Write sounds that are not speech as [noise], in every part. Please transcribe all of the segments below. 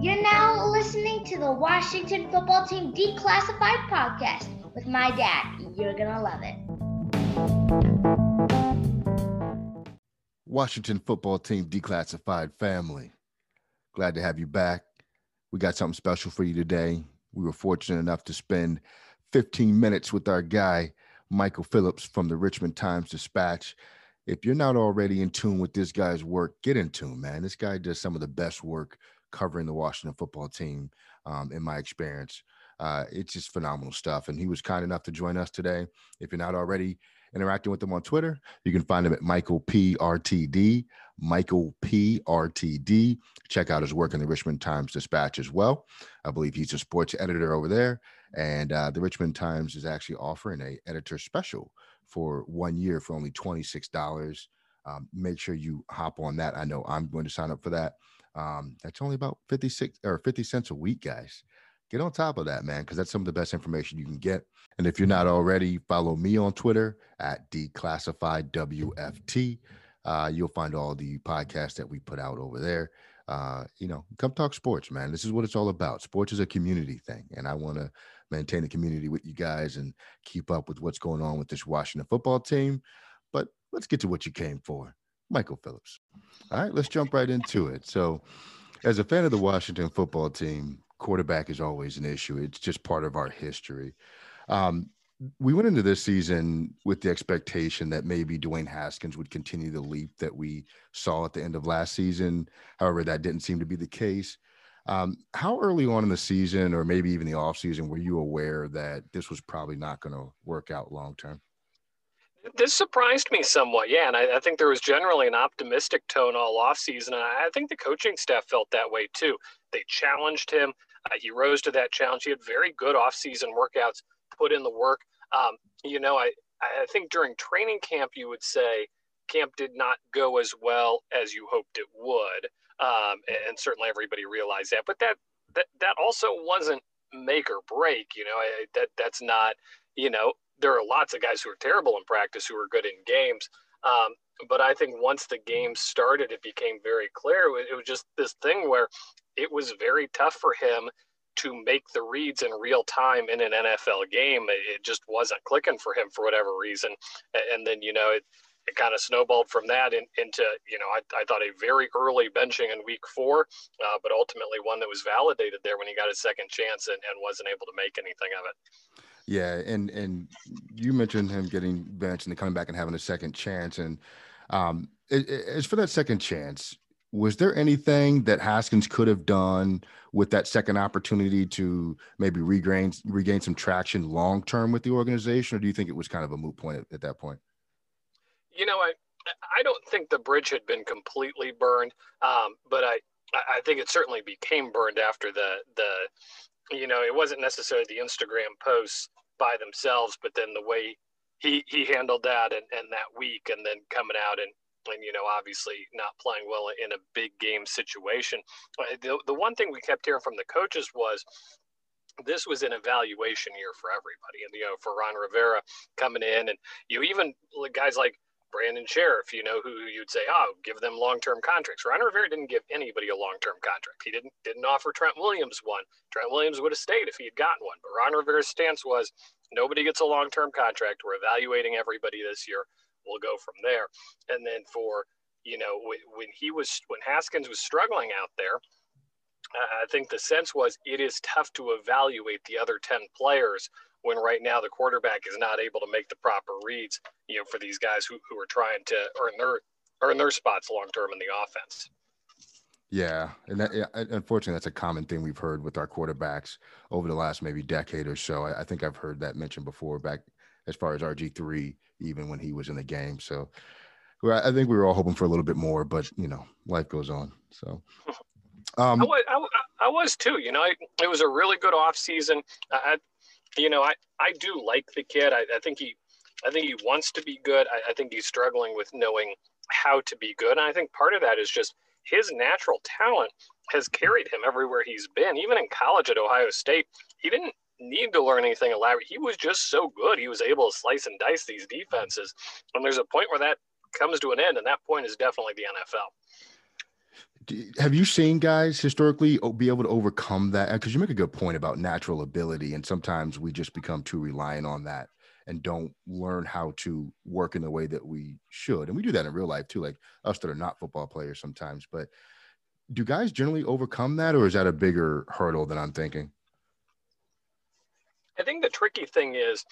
You're now listening to the Washington Football Team Declassified podcast with my dad. You're going to love it. Washington Football Team Declassified family. Glad to have you back. We got something special for you today. We were fortunate enough to spend 15 minutes with our guy, Michael Phillips from the Richmond Times Dispatch. If you're not already in tune with this guy's work, get in tune, man. This guy does some of the best work covering the Washington football team, um, in my experience. Uh, it's just phenomenal stuff. And he was kind enough to join us today. If you're not already interacting with him on Twitter, you can find him at Michael PRTD. Michael PRTD. Check out his work in the Richmond Times Dispatch as well. I believe he's a sports editor over there. And uh, the Richmond Times is actually offering a editor special for one year for only $26. Um, make sure you hop on that. I know I'm going to sign up for that. Um, that's only about 56 or 50 cents a week, guys. Get on top of that, man, because that's some of the best information you can get. And if you're not already, follow me on Twitter at declassifiedwft. Uh, you'll find all the podcasts that we put out over there. Uh, you know, come talk sports, man. This is what it's all about. Sports is a community thing, and I want to maintain the community with you guys and keep up with what's going on with this Washington football team. But let's get to what you came for. Michael Phillips. All right, let's jump right into it. So, as a fan of the Washington football team, quarterback is always an issue. It's just part of our history. Um, we went into this season with the expectation that maybe Dwayne Haskins would continue the leap that we saw at the end of last season. However, that didn't seem to be the case. Um, how early on in the season, or maybe even the offseason, were you aware that this was probably not going to work out long term? This surprised me somewhat, yeah, and I, I, think there was generally an optimistic tone all offseason, and I think the coaching staff felt that way too. They challenged him. Uh, he rose to that challenge. He had very good offseason workouts, put in the work. Um, you know, I, I think during training camp, you would say camp did not go as well as you hoped it would, um, and certainly everybody realized that. But that that that also wasn't make or break. You know, I, that that's not. You know, there are lots of guys who are terrible in practice who are good in games. Um, but I think once the game started, it became very clear. It was just this thing where it was very tough for him to make the reads in real time in an NFL game. It just wasn't clicking for him for whatever reason. And then, you know, it, it kind of snowballed from that in, into, you know, I, I, thought a very early benching in week four, uh, but ultimately one that was validated there when he got his second chance and, and wasn't able to make anything of it. Yeah, and and you mentioned him getting benched and coming back and having a second chance. And um, as for that second chance, was there anything that Haskins could have done with that second opportunity to maybe regain regain some traction long term with the organization, or do you think it was kind of a moot point at, at that point? You know, I I don't think the bridge had been completely burned, um, but I I think it certainly became burned after the the you know it wasn't necessarily the Instagram posts by themselves, but then the way he he handled that and, and that week and then coming out and and you know obviously not playing well in a big game situation. Uh, the, the one thing we kept hearing from the coaches was this was an evaluation year for everybody. And you know for ron rivera coming in and you even guys like Brandon Scherff, you know, who you'd say, oh, give them long-term contracts. Ron Rivera didn't give anybody a long-term contract. He didn't didn't offer Trent Williams one. Trent Williams would have stayed if he had gotten one. But Ron Rivera's stance was, nobody gets a long-term contract. We're evaluating everybody this year. We'll go from there. And then for you know when he was when Haskins was struggling out there, I think the sense was it is tough to evaluate the other ten players when right now the quarterback is not able to make the proper reads, you know, for these guys who, who are trying to earn their earn their spots long term in the offense. Yeah, and that, yeah, unfortunately, that's a common thing we've heard with our quarterbacks over the last maybe decade or so. I, I think I've heard that mentioned before, back as far as RG three, even when he was in the game. So, I think we were all hoping for a little bit more, but you know, life goes on. So, [laughs] um, I, was, I, I, was too. You know, it was a really good off season. I, you know, I, I do like the kid. I, I think he I think he wants to be good. I, I think he's struggling with knowing how to be good. And I think part of that is just his natural talent has carried him everywhere he's been. Even in college at Ohio State, he didn't need to learn anything elaborate. He was just so good. He was able to slice and dice these defenses. And there's a point where that comes to an end, and that point is definitely the NFL have you seen guys historically oh, be able to overcome that? Uh, because you make a good point about natural ability, and sometimes we just become too reliant on that and don't learn how to work in the way that we should. And we do that in real life too, like us that are not football players sometimes. But do guys generally overcome that, or is that a bigger hurdle than I'm thinking? I think the tricky thing is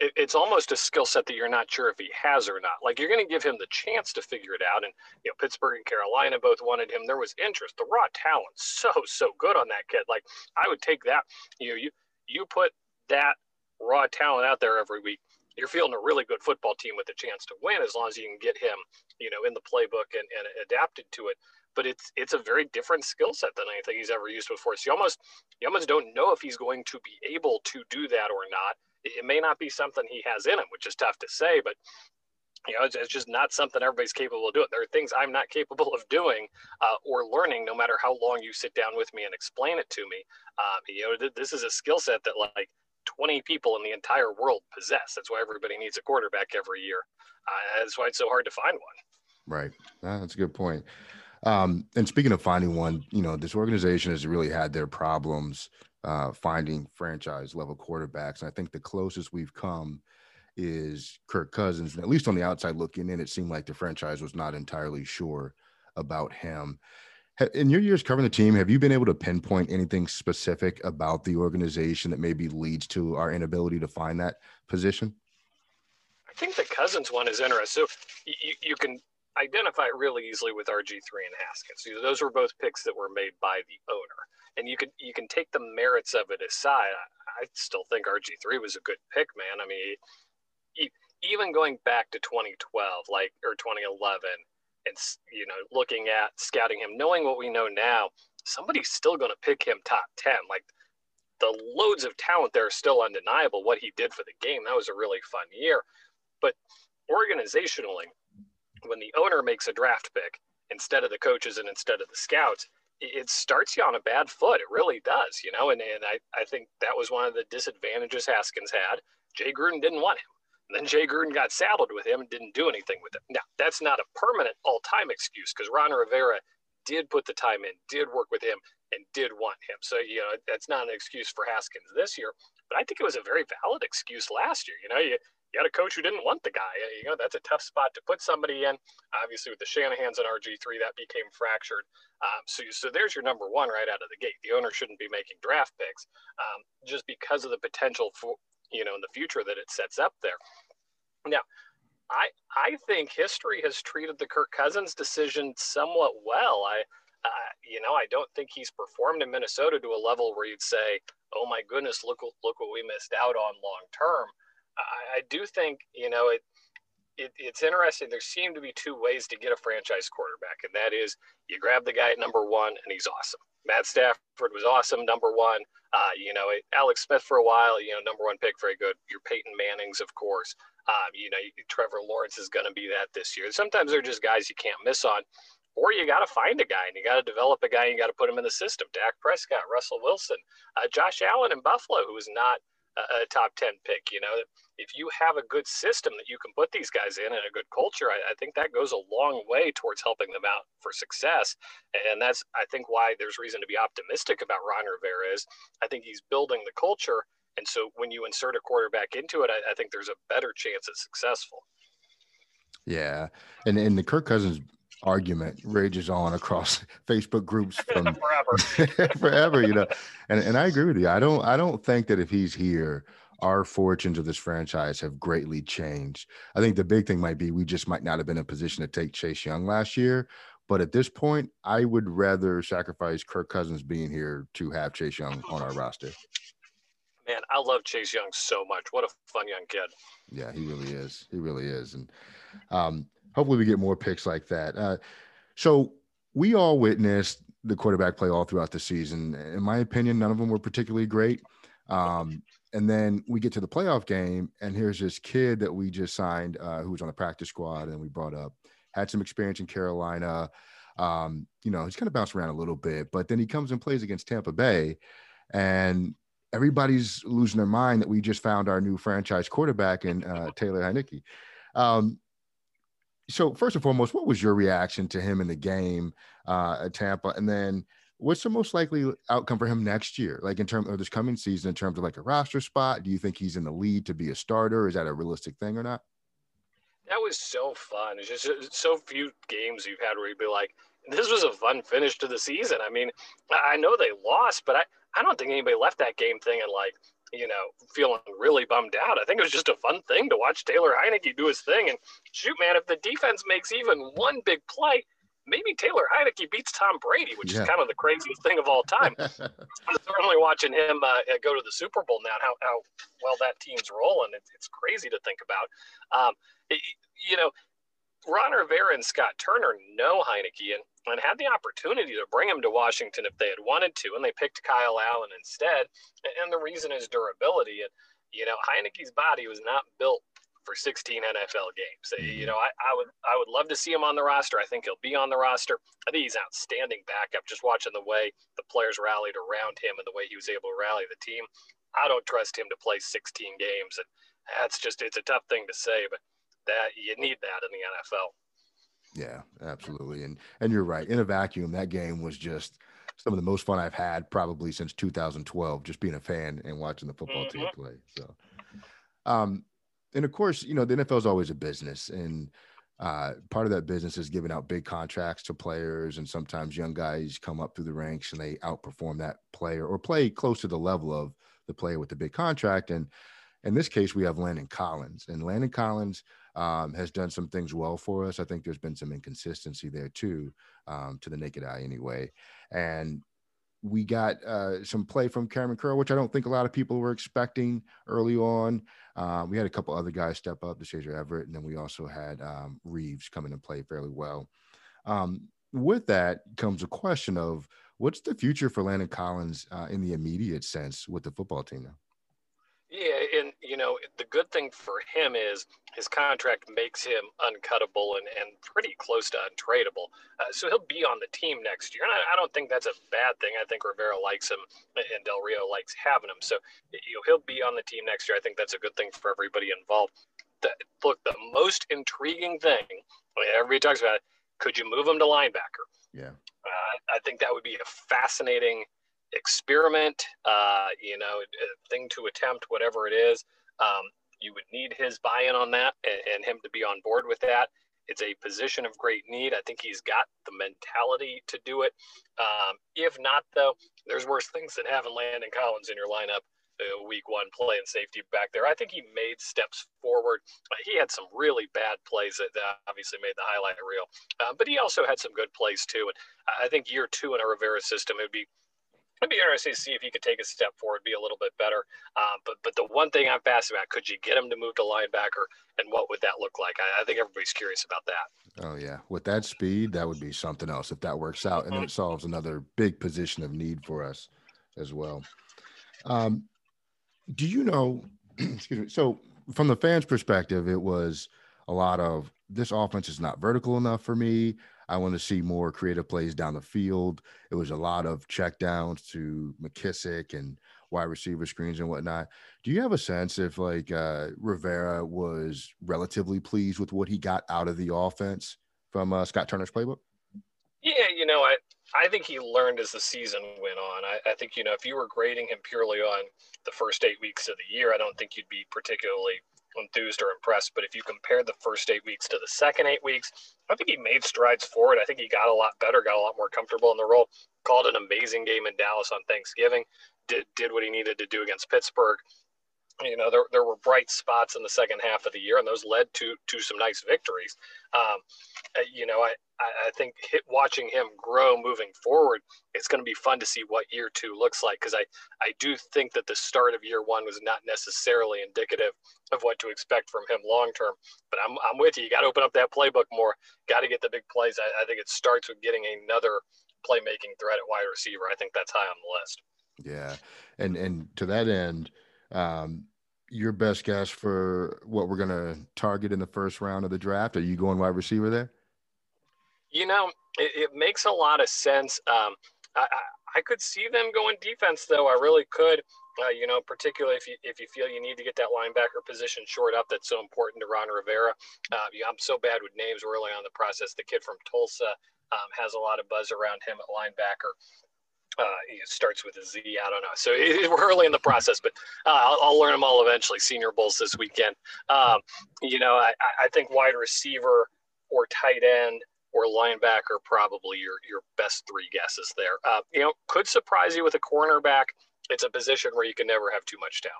it, it's almost a skill set that you're not sure if he has or not. Like you're going to give him the chance to figure it out. And you know, Pittsburgh and Carolina both wanted him. There was interest. The raw talent, so so good on that kid. Like I would take that. You know, you you put that raw talent out there every week. You're fielding a really good football team with a chance to win as long as you can get him, you know, in the playbook and, and adapted to it but it's it's a very different skill set than anything he's ever used before. So you almost you almost don't know if he's going to be able to do that or not it may not be something he has in him, which is tough to say, but you know, it's, it's, just not something everybody's capable of doing. There are things I'm not capable of doing uh, or learning, no matter how long you sit down with me and explain it to me. Um, you know, th- this is a skill set that like 20 people in the entire world possess. That's why everybody needs a quarterback every year. Uh, that's why it's so hard to find one. Right. that's a good point. Um, and speaking of finding one, you know, this organization has really had their problems uh, finding franchise level quarterbacks. And I think the closest we've come is Kirk Cousins. And at least on the outside looking in, it seemed like the franchise was not entirely sure about him. In your years covering the team, have you been able to pinpoint anything specific about the organization that maybe leads to our inability to find that position? I think the Cousins one is interesting. So you, you can identify really easily with RG3 and Haskins. Those were both picks that were made by the owner and you can you can take the merits of it aside. I, I still think RG three was a good pick, man. I mean, he, even going back to 2012, like or 2011, and you know, looking at scouting him, knowing what we know now, somebody's still going to pick him top 10. Like the loads of talent there are still undeniable. What he did for the game, that was a really fun year. But organizationally, when the owner makes a draft pick instead of the coaches and instead of the scouts, it starts you on a bad foot. It really does, you know. And, and I, I think that was one of the disadvantages Haskins had. Jay Gruden didn't want him. And then Jay Gruden got saddled with him and didn't do anything with him. Now, that's not a permanent all time excuse because Ron Rivera did put the time in, did work with him, and did want him. So, you know, that's not an excuse for Haskins this year. But I think it was a very valid excuse last year. You know, you, you had a coach who didn't want the guy. You know, that's a tough spot to put somebody in. Obviously, with the Shanahan's and RG3, that became fractured. Um, so, so there's your number one right out of the gate. The owner shouldn't be making draft picks um, just because of the potential for, you know, in the future that it sets up there. Now, I I think history has treated the Kirk Cousins decision somewhat well. I uh, you know, I don't think he's performed in Minnesota to a level where you'd say, "Oh my goodness, look look what we missed out on long term." I, I do think you know it, it, It's interesting. There seem to be two ways to get a franchise quarterback, and that is you grab the guy at number one, and he's awesome. Matt Stafford was awesome, number one. Uh, you know, Alex Smith for a while, you know, number one pick, very good. Your Peyton Mannings, of course. Um, you know, Trevor Lawrence is going to be that this year. Sometimes they're just guys you can't miss on or you got to find a guy and you got to develop a guy and you got to put him in the system. Dak Prescott, Russell Wilson, uh, Josh Allen in Buffalo, who was not a, a, top 10 pick. You know, if you have a good system that you can put these guys in and a good culture, I, I, think that goes a long way towards helping them out for success. And that's, I think, why there's reason to be optimistic about Ron Rivera is I think he's building the culture. And so when you insert a quarterback into it, I, I think there's a better chance it's successful. Yeah. And, and the Kirk Cousins argument rages on across [laughs] Facebook groups [laughs] from forever, [laughs] forever, you know. And and I agree with you. I don't I don't think that if he's here, our fortunes of this franchise have greatly changed. I think the big thing might be we just might not have been in a position to take Chase Young last year. But at this point, I would rather sacrifice Kirk Cousins being here to have Chase Young on our roster. Man, I love Chase Young so much. What a fun young kid. Yeah, he really is. He really is. And um, hopefully we get more picks like that. Uh, so we all witnessed the quarterback play all throughout the season. In my opinion, none of them were particularly great. Um, and then we get to the playoff game, and here's this kid that we just signed uh, who was on the practice squad and we brought up, had some experience in Carolina. Um, you know, he's kind of bounced around a little bit, but then he comes and plays against Tampa Bay, and everybody's losing their mind that we just found our new franchise quarterback in uh, Taylor Heinicke. Um, so first and foremost, what was your reaction to him in the game uh, at Tampa, and then what's the most likely outcome for him next year? Like in terms of this coming season, in terms of like a roster spot, do you think he's in the lead to be a starter? Is that a realistic thing or not? That was so fun. It's just so few games you've had where you'd be like, this was a fun finish to the season. I mean, I know they lost, but I, I don't think anybody left that game thing and like, you know, feeling really bummed out. I think it was just a fun thing to watch Taylor Heinicke do his thing. And shoot, man, if the defense makes even one big play, maybe Taylor Heinicke beats Tom Brady, which yeah. is kind of the craziest thing of all time. [laughs] I'm certainly watching him uh, go to the Super Bowl now, how, how well that team's rolling. It's, it's crazy to think about. Um, it, you know, Ron Rivera and Scott Turner know Heinicke and, and had the opportunity to bring him to Washington if they had wanted to, and they picked Kyle Allen instead. And the reason is durability. And, you know, Heinicke's body was not built for 16 NFL games. Mm-hmm. You know, I, I, would I would love to see him on the roster. I think he'll be on the roster. I think he's outstanding backup. Just watching the way the players rallied around him and the way he was able to rally the team, I don't trust him to play 16 games. And that's just it's a tough thing to say, but that you need that in the NFL. Yeah, absolutely. And and you're right. In a vacuum, that game was just some of the most fun I've had probably since 2012, just being a fan and watching the football mm-hmm. team play. So um and of course, you know, the NFL is always a business, and uh, part of that business is giving out big contracts to players, and sometimes young guys come up through the ranks and they outperform that player or play close to the level of the player with the big contract. And in this case, we have Landon Collins, and Landon Collins um, has done some things well for us. I think there's been some inconsistency there too, um, to the naked eye anyway. And we got uh, some play from Kamren Curl, which I don't think a lot of people were expecting early on. Um, we had a couple other guys step up, Deshazor Everett, and then we also had um, Reaves come in and play fairly well. Um, with that comes a question of what's the future for Landon Collins uh, in the immediate sense with the football team now? You know the good thing for him is his contract makes him uncuttable and, and pretty close to untradeable. Uh, so he'll be on the team next year, and I, I, don't think that's a bad thing. I think Rivera likes him, and Del Rio likes having him. So you know, he'll be on the team next year. I think that's a good thing for everybody involved. The, look, the most intriguing thing everybody talks about: could you move him to linebacker? Yeah, uh, I think that would be a fascinating experiment, uh, you know, thing to attempt, whatever it is. Um, you would need his buy-in on that and, and, him to be on board with that. It's a position of great need. I think he's got the mentality to do it. Um, if not, though, there's worse things than having Landon Collins in your lineup uh, week one playing safety back there. I think he made steps forward. Uh, he had some really bad plays that, that obviously made the highlight reel, uh, but he also had some good plays too. And I think year two in a Rivera system, it would be It'd be interesting to see if he could take a step forward, be a little bit better. Um, but but the one thing I'm fascinated about, could you get him to move to linebacker, and what would that look like? I, I, think everybody's curious about that. Oh yeah, with that speed, that would be something else if that works out, and it solves another big position of need for us as well. Um, do you know? [clears throat] excuse me. So from the fans' perspective, it was a lot of this offense is not vertical enough for me. I want to see more creative plays down the field. It was a lot of checkdowns to McKissic and wide receiver screens and whatnot. Do you have a sense if like uh, Rivera was relatively pleased with what he got out of the offense from uh, Scott Turner's playbook? Yeah, you know, I I think he learned as the season went on. I, I think you know if you were grading him purely on the first eight weeks of the year, I don't think you'd be particularly enthused or impressed. But if you compare the first eight weeks to the second eight weeks, I think he made strides forward. I think he got a lot better, got a lot more comfortable in the role. Called an amazing game in Dallas on Thanksgiving. Did did what he needed to do against Pittsburgh you know there, there were bright spots in the second half of the year and those led to to some nice victories um, uh, you know i i think hit, watching him grow moving forward it's going to be fun to see what year two looks like because i i do think that the start of year one was not necessarily indicative of what to expect from him long term but i'm, I'm with you you got to open up that playbook more got to get the big plays I, I think it starts with getting another playmaking threat at wide receiver i think that's high on the list yeah and and to that end um, your best guess for what we're going to target in the first round of the draft? Are you going wide receiver there? You know, it, it makes a lot of sense. Um, I, I, could see them going defense, though. I really could. Uh, you know, particularly if you if you feel you need to get that linebacker position short up, that's so important to Ron Rivera. Uh, I'm so bad with names we're early on the process. The kid from Tulsa um, has a lot of buzz around him at linebacker. Uh, starts with a Z. I don't know. So it, we're early in the process, but uh, I'll, I'll, learn them all eventually. Senior Bowls this weekend. Um, you know, I, I think wide receiver or tight end or linebacker probably your your best three guesses there. Uh, you know, could surprise you with a cornerback. It's a position where you can never have too much talent.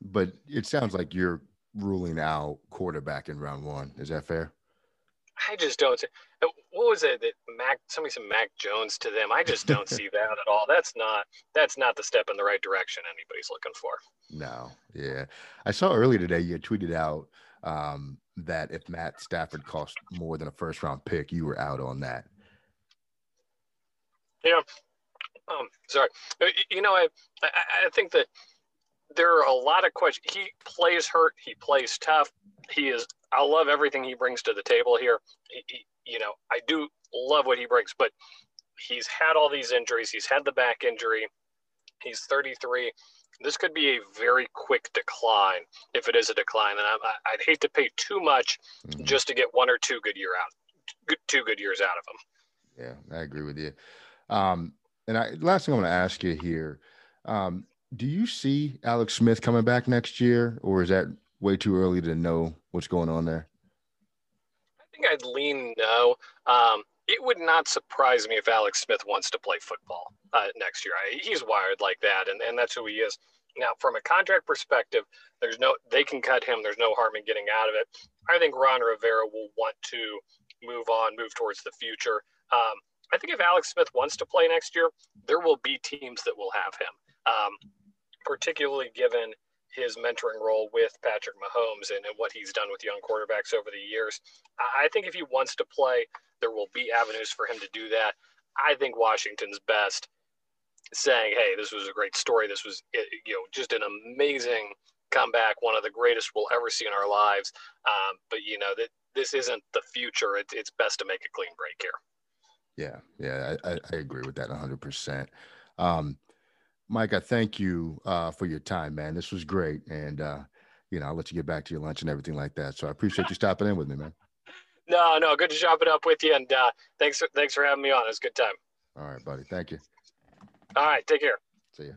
But it sounds like you're ruling out quarterback in round one. Is that fair? I just don't. Uh, what was it that Mac? Somebody said Mac Jones to them. I just don't see [laughs] that at all. That's not. That's not the step in the right direction anybody's looking for. No. Yeah. I saw earlier today you tweeted out um, that if Matt Stafford cost more than a first round pick, you were out on that. Yeah. Um, sorry. Uh, you know, I, I, think that there are a lot of questions. He plays hurt. He plays tough. He is. I love everything he brings to the table here. He, he, you know, I do love what he brings, but he's had all these injuries. He's had the back injury. He's 33. This could be a very quick decline if it is a decline, and I, would hate to pay too much mm-hmm. just to get one or two good year out, two good years out of them. Yeah, I agree with you. Um, and I, last thing I'm going to ask you here, um, do you see Alex Smith coming back next year, or is that way too early to know what's going on there? I think I'd lean no. Um, it would not surprise me if Alex Smith wants to play football uh, next year. I, he's wired like that, and, and that's who he is. Now, from a contract perspective, there's no they can cut him. There's no harm in getting out of it. I think Ron Rivera will want to move on, move towards the future. Um, I think if Alex Smith wants to play next year, there will be teams that will have him. Um, particularly given his mentoring role with Patrick Mahomes and, and, what he's done with young quarterbacks over the years. I think if he wants to play, there will be avenues for him to do that. I think Washington's best saying, "Hey, this was a great story. This was you know just an amazing comeback, one of the greatest we'll ever see in our lives." Um, but you know that this isn't the future. It, it's best to make a clean break here. Yeah, yeah, I, I agree with that 100. Um, percent Mike, I thank you uh, for your time, man. This was great, and uh, you know, I'll let you get back to your lunch and everything like that. So I appreciate you stopping in with me, man. No, no, good to chop it up with you, and uh, thanks, thanks for having me on. It was a good time. All right, buddy. Thank you. All right, take care. See you.